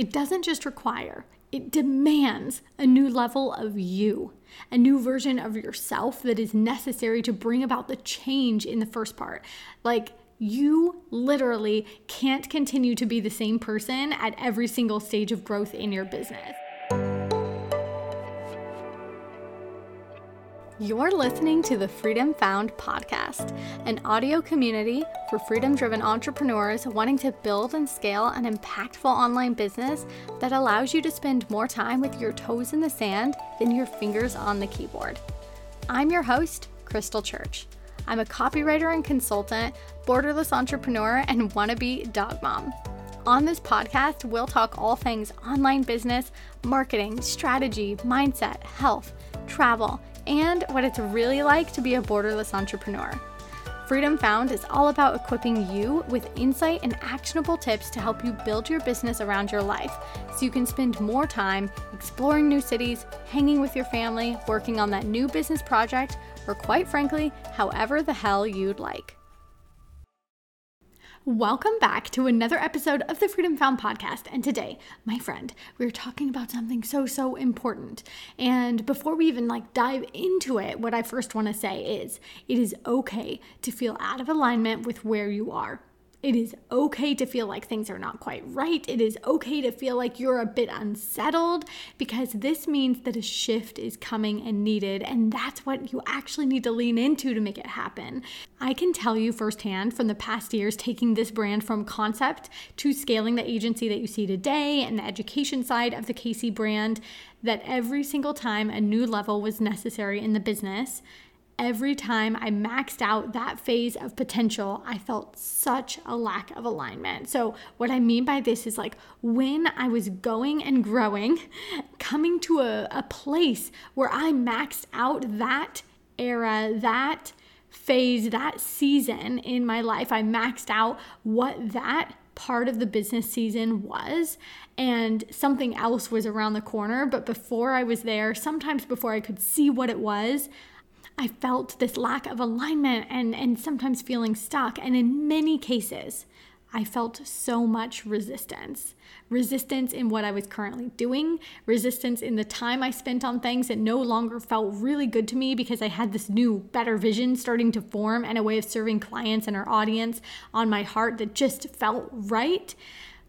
it doesn't just require, it demands a new level of you, a new version of yourself that is necessary to bring about the change in the first part. Like, you literally can't continue to be the same person at every single stage of growth in your business. You're listening to the Freedom Found podcast, an audio community for freedom driven entrepreneurs wanting to build and scale an impactful online business that allows you to spend more time with your toes in the sand than your fingers on the keyboard. I'm your host, Crystal Church. I'm a copywriter and consultant, borderless entrepreneur, and wannabe dog mom. On this podcast, we'll talk all things online business, marketing, strategy, mindset, health, travel, and what it's really like to be a borderless entrepreneur. Freedom Found is all about equipping you with insight and actionable tips to help you build your business around your life so you can spend more time exploring new cities, hanging with your family, working on that new business project, or quite frankly, however the hell you'd like. Welcome back to another episode of the Freedom Found podcast. And today, my friend, we're talking about something so, so important. And before we even like dive into it, what I first want to say is it is okay to feel out of alignment with where you are. It is okay to feel like things are not quite right. It is okay to feel like you're a bit unsettled because this means that a shift is coming and needed. And that's what you actually need to lean into to make it happen. I can tell you firsthand from the past years taking this brand from concept to scaling the agency that you see today and the education side of the Casey brand that every single time a new level was necessary in the business, every time I maxed out that phase of potential, I felt such a lack of alignment. So, what I mean by this is like when I was going and growing, coming to a, a place where I maxed out that era, that phase, that season in my life, I maxed out what that part of the business season was and something else was around the corner but before I was there sometimes before I could see what it was I felt this lack of alignment and, and sometimes feeling stuck. And in many cases, I felt so much resistance. Resistance in what I was currently doing, resistance in the time I spent on things that no longer felt really good to me because I had this new, better vision starting to form and a way of serving clients and our audience on my heart that just felt right.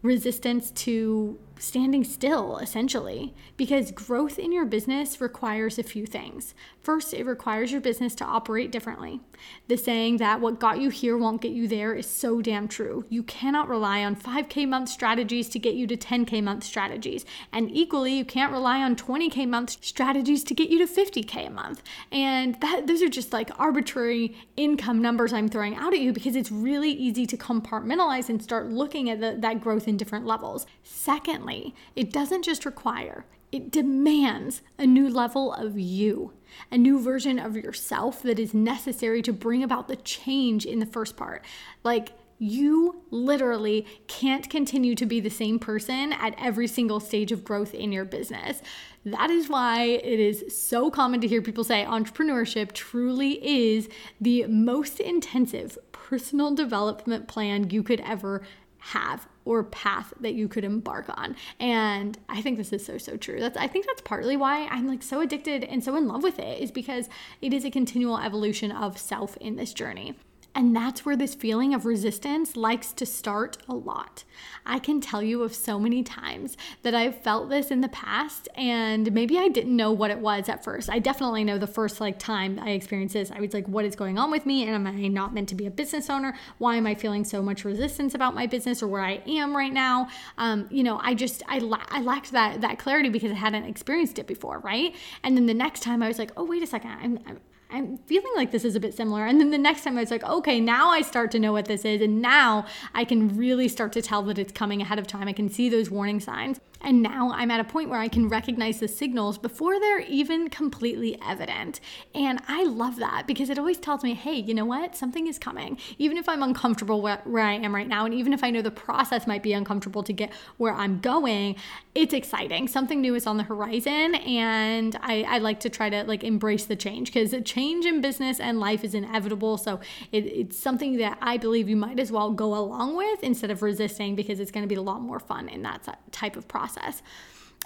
Resistance to standing still, essentially, because growth in your business requires a few things. First, it requires your business to operate differently. The saying that what got you here won't get you there is so damn true. You cannot rely on 5K month strategies to get you to 10K month strategies. And equally, you can't rely on 20K month strategies to get you to 50K a month. And that those are just like arbitrary income numbers I'm throwing out at you because it's really easy to compartmentalize and start looking at the, that growth in different levels. Secondly, it doesn't just require, it demands a new level of you, a new version of yourself that is necessary to bring about the change in the first part. Like, you literally can't continue to be the same person at every single stage of growth in your business. That is why it is so common to hear people say entrepreneurship truly is the most intensive personal development plan you could ever have or path that you could embark on. And I think this is so so true. That's I think that's partly why I'm like so addicted and so in love with it is because it is a continual evolution of self in this journey. And that's where this feeling of resistance likes to start a lot. I can tell you of so many times that I've felt this in the past, and maybe I didn't know what it was at first. I definitely know the first like time I experienced this, I was like, what is going on with me? And am I not meant to be a business owner? Why am I feeling so much resistance about my business or where I am right now? Um, you know, I just I, la- I lacked that that clarity because I hadn't experienced it before, right? And then the next time I was like, oh wait a second, I'm, I'm I'm feeling like this is a bit similar. And then the next time I was like, okay, now I start to know what this is. And now I can really start to tell that it's coming ahead of time. I can see those warning signs. And now I'm at a point where I can recognize the signals before they're even completely evident. And I love that because it always tells me, hey, you know what? Something is coming. Even if I'm uncomfortable where, I am right now, and even if I know the process might be uncomfortable to get where I'm going, it's exciting. Something new is on the horizon. And I, I like to try to like embrace the change because change in business and life is inevitable. So it, it's something that I believe you might as well go along with instead of resisting because it's going to be a lot more fun in that type of process.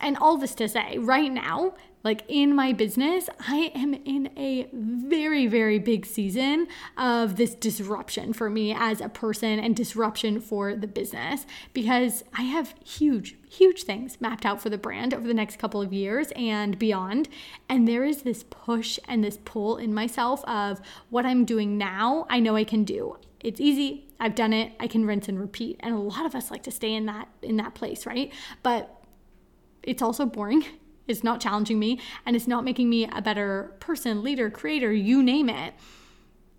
And all this to say, right now, like in my business, I am in a very, very big season of this disruption for me as a person and disruption for the business because I have huge, huge things mapped out for the brand over the next couple of years and beyond. And there is this push and this pull in myself of what I'm doing now, I know I can do. It's easy. I've done it. I can rinse and repeat. And a lot of us like to stay in that in that place, right? But it's also boring. It's not challenging me and it's not making me a better person, leader, creator, you name it.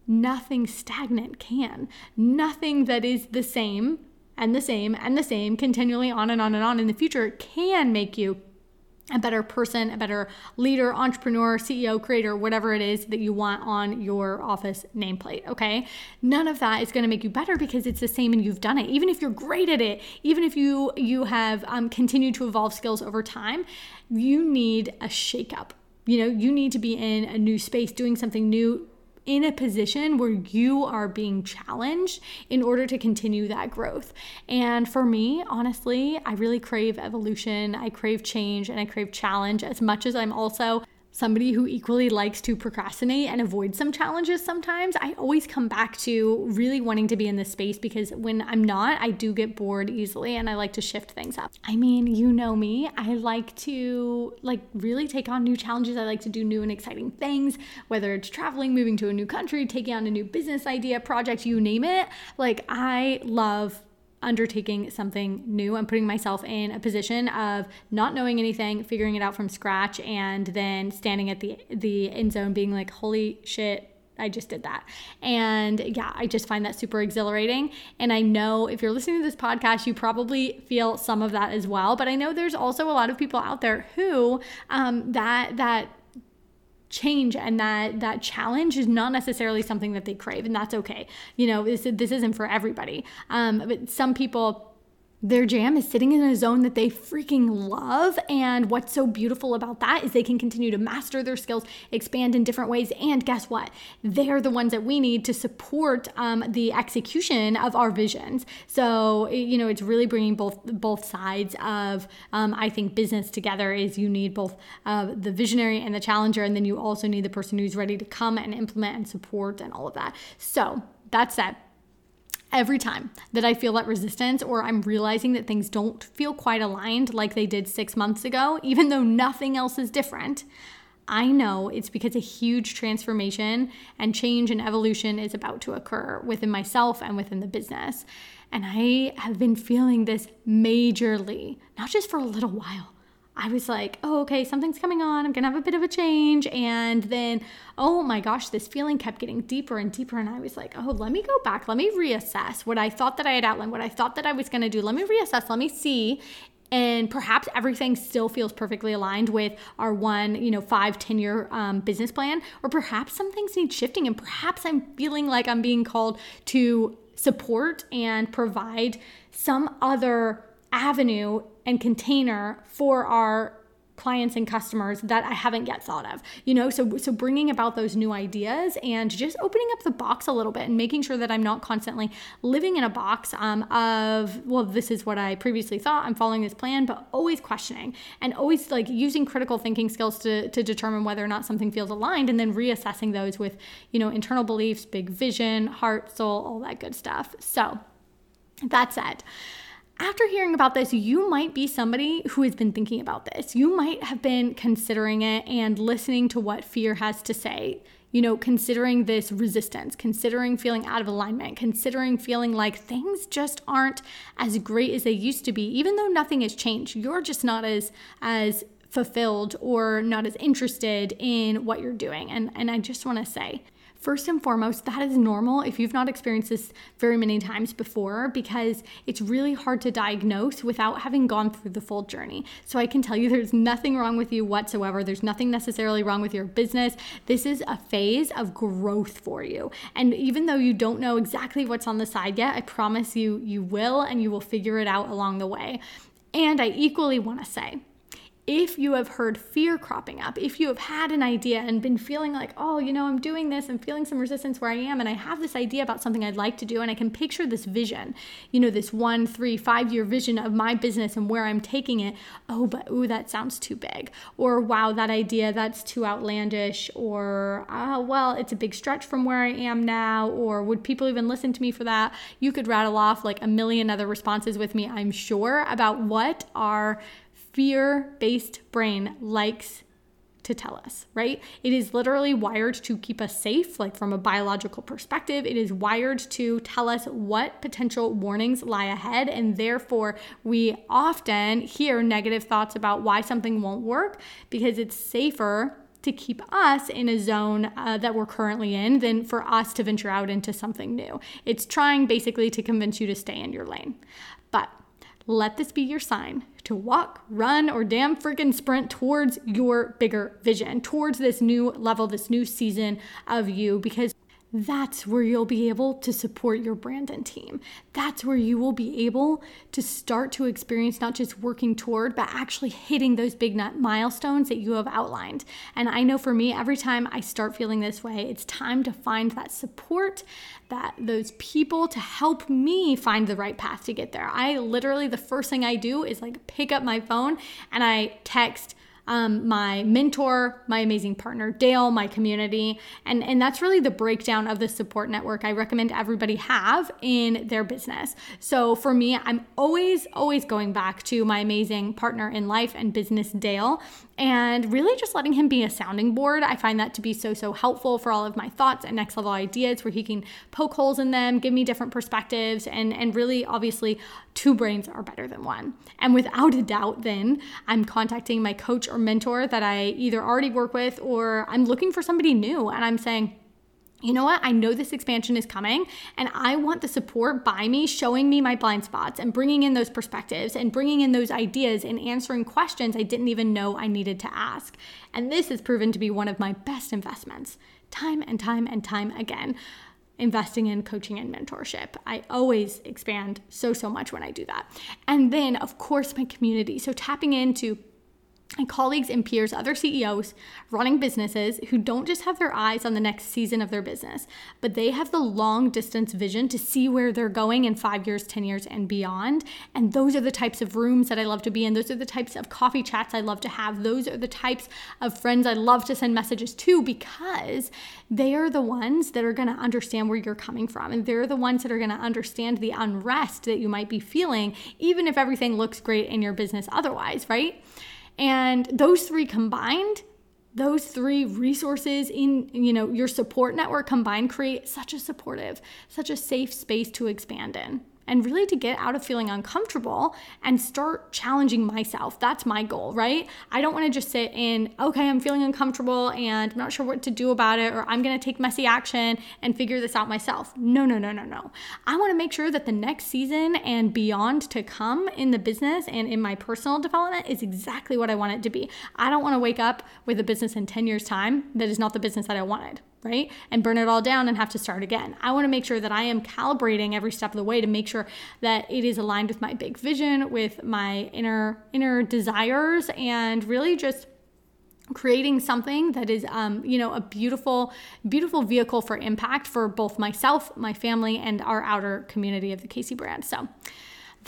Nothing stagnant can. Nothing that is the same and the same and the same continually on and on and on in the future can make you a better person, a better leader, entrepreneur, CEO, creator, whatever it is that you want on your office nameplate, okay? None of that is going to make you better because it's the same and you've done it. Even if you're great at it, even if you you have um, continued to evolve skills over time, you need a shakeup. You know, you need to be in a new space, doing something new, in a position where you are being challenged in order to continue that growth. And for me, honestly, I really crave evolution, I crave change, and I crave challenge as much as I'm also somebody who equally likes to procrastinate and avoid some challenges sometimes, I always come back to really wanting to be in this space because when I'm not, I do get bored easily and I like to shift things up. I mean, you know me, I like to like really take on new challenges. I like to do new and exciting things, whether it's traveling, moving to a new country, taking on a new business idea, project, you name it. Like I love undertaking something new. I'm putting myself in a position of not knowing anything, figuring it out from scratch, and then standing at the the end zone being like, holy shit, I just did that. And yeah, I just find that super exhilarating. And I know if you're listening to this podcast, you probably feel some of that as well. But I know there's also a lot of people out there who um, that that change and that that challenge is not necessarily something that they crave and that's okay. You know this this isn't for everybody. Um but some people their jam is sitting in a zone that they freaking love. And what's so beautiful about that is they can continue to master their skills, expand in different ways. And guess what? They're the ones that we need to support um, the execution of our visions. So, you know, it's really bringing both both sides of, um, I think, business together is you need both uh, the visionary and the challenger. And then you also need the person who's ready to come and implement and support and all of that. So, that's that every time that I feel that resistance or I'm realizing that things don't feel quite aligned like they did six months ago, even though nothing else is different, I know it's because a huge transformation and change and evolution is about to occur within myself and within the business. And I have been feeling this majorly, not just for a little while, I was like, oh, okay, something's coming on. I'm going to have a bit of a change. And then, oh my gosh, this feeling kept getting deeper and deeper. And I was like, oh, let me go back. Let me reassess what I thought that I had outlined, what I thought that I was going to do. Let me reassess. Let me see and perhaps everything still feels perfectly aligned with our one you know five ten year um, business plan or perhaps some things need shifting and perhaps i'm feeling like i'm being called to support and provide some other avenue and container for our clients and customers that I haven't yet thought of. You know, so so bringing about those new ideas and just opening up the box a little bit and making sure that I'm not constantly living in a box um, of well, this is what I previously thought. I'm following this plan, but always questioning and always like using critical thinking skills to to determine whether or not something feels aligned, and then reassessing those with you know internal beliefs, big vision, heart, soul, all that good stuff. So that said after hearing about this, you might be somebody who has been thinking about this. You might have been considering it and listening to what fear has to say. You know, considering this resistance, considering feeling out of alignment, considering feeling like things just aren't as great as they used to be, even though nothing has changed. You're just not as as fulfilled or not as interested in what you're doing. And and I just want to say, First and foremost, that is normal if you've not experienced this very many times before because it's really hard to diagnose without having gone through the full journey. So I can tell you there's nothing wrong with you whatsoever. There's nothing necessarily wrong with your business. This is a phase of growth for you. And even though you don't know exactly what's on the side yet, I promise you you will and you will figure it out along the way. And I equally want to say, if you have heard fear cropping up, if you have had an idea and been feeling like, oh, you know, I'm doing this, I'm feeling some resistance where I am, and I have this idea about something I'd like to do, and I can picture this vision, you know, this one, three, five year vision of my business and where I'm taking it. Oh, but ooh, that sounds too big. Or wow, that idea, that's too outlandish. Or, oh, well, it's a big stretch from where I am now. Or would people even listen to me for that? You could rattle off like a million other responses with me, I'm sure, about what are fear based brain likes to tell us, right? It is literally wired to keep us safe, like from a biological perspective. It is wired to tell us what potential warnings lie ahead. And therefore, we often hear negative thoughts about why something won't work because it's safer to keep us in a zone uh, that we're currently in than for us to venture out into something new. It's trying basically to convince you to stay in your lane. Let this be your sign to walk, run, or damn freaking sprint towards your bigger vision, towards this new level, this new season of you, because that's where you'll be able to support your brand and team. That's where you will be able to start to experience not just working toward, but actually hitting those big milestones that you have outlined. And I know for me, every time I start feeling this way, it's time to find that support, that those people to help me find the right path to get there. I literally, the first thing I do is like pick up my phone and I text um, my mentor, my amazing partner, Dale, my community. And, and that's really the breakdown of the support network I recommend everybody have in their business. So for me, I'm always, always going back to my amazing partner in life and business, Dale and really just letting him be a sounding board. I find that to be so, so helpful for all of my thoughts and next level ideas where he can poke holes in them, give me different perspectives, and, and really, obviously, two brains are better than one. And without a doubt, then I'm contacting my coach or mentor that I either already work with or I'm looking for somebody new and I'm saying, you know what? I know this expansion is coming, and I want the support by me showing me my blind spots and bringing in those perspectives and bringing in those ideas and answering questions I didn't even know I needed to ask. And this has proven to be one of my best investments, time and time and time again. Investing in coaching and mentorship. I always expand so, so much when I do that. And then, of course, my community. So, tapping into and colleagues and peers, other CEOs running businesses who don't just have their eyes on the next season of their business, but they have the long distance vision to see where they're going in five years, 10 years, and beyond. And those are the types of rooms that I love to be in. Those are the types of coffee chats I love to have. Those are the types of friends I love to send messages to because they are the ones that are going to understand where you're coming from. And they're the ones that are going to understand the unrest that you might be feeling, even if everything looks great in your business otherwise, right? And those three combined, those three resources in you know your support network combined create such a supportive, such a safe space to expand in and really to get out of feeling uncomfortable and start challenging myself. That's my goal, right? I don't want to just sit in, okay, I'm feeling uncomfortable and I'm not sure what to do about it, or I'm going to take messy action and figure this out myself. No, no, no, no, no. I want to make sure that the next season and beyond to come in the business and in my personal development is exactly what I want it to be. I don't want to wake up with a business in 10 years' time that is not the business that I wanted right? And burn it all down and have to start again. I want to make sure that I am calibrating every step of the way to make sure that it is aligned with my big vision, with my inner inner desires and really just creating something that is um, you know a beautiful beautiful vehicle for impact for both myself my family and our outer community of the casey brand so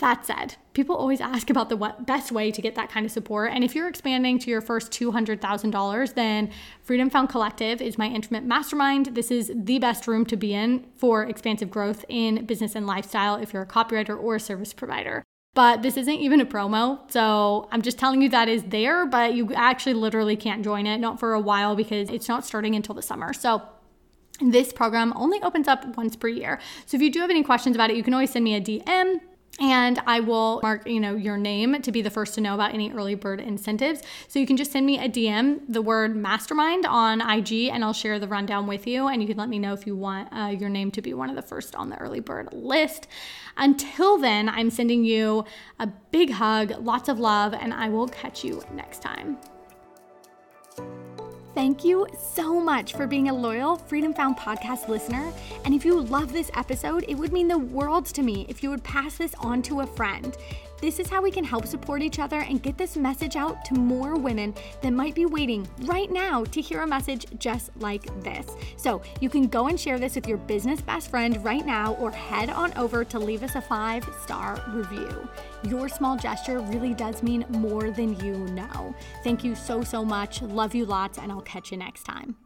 that said, people always ask about the best way to get that kind of support. And if you're expanding to your first $200,000, then Freedom Found Collective is my intimate mastermind. This is the best room to be in for expansive growth in business and lifestyle if you're a copywriter or a service provider. But this isn't even a promo. So I'm just telling you that is there, but you actually literally can't join it, not for a while because it's not starting until the summer. So this program only opens up once per year. So if you do have any questions about it, you can always send me a DM and I will mark, you know, your name to be the first to know about any early bird incentives. So you can just send me a DM, the word mastermind on IG, and I'll share the rundown with you. And you can let me know if you want uh, your name to be one of the first on the early bird list. Until then, I'm sending you a big hug, lots of love, and I will catch you next time. Thank you so much for being a loyal Freedom Found podcast listener. And if you love this episode, it would mean the world to me if you would pass this on to a friend. This is how we can help support each other and get this message out to more women that might be waiting right now to hear a message just like this. So you can go and share this with your business best friend right now or head on over to leave us a five star review. Your small gesture really does mean more than you know. Thank you so, so much. Love you lots, and I'll catch you next time.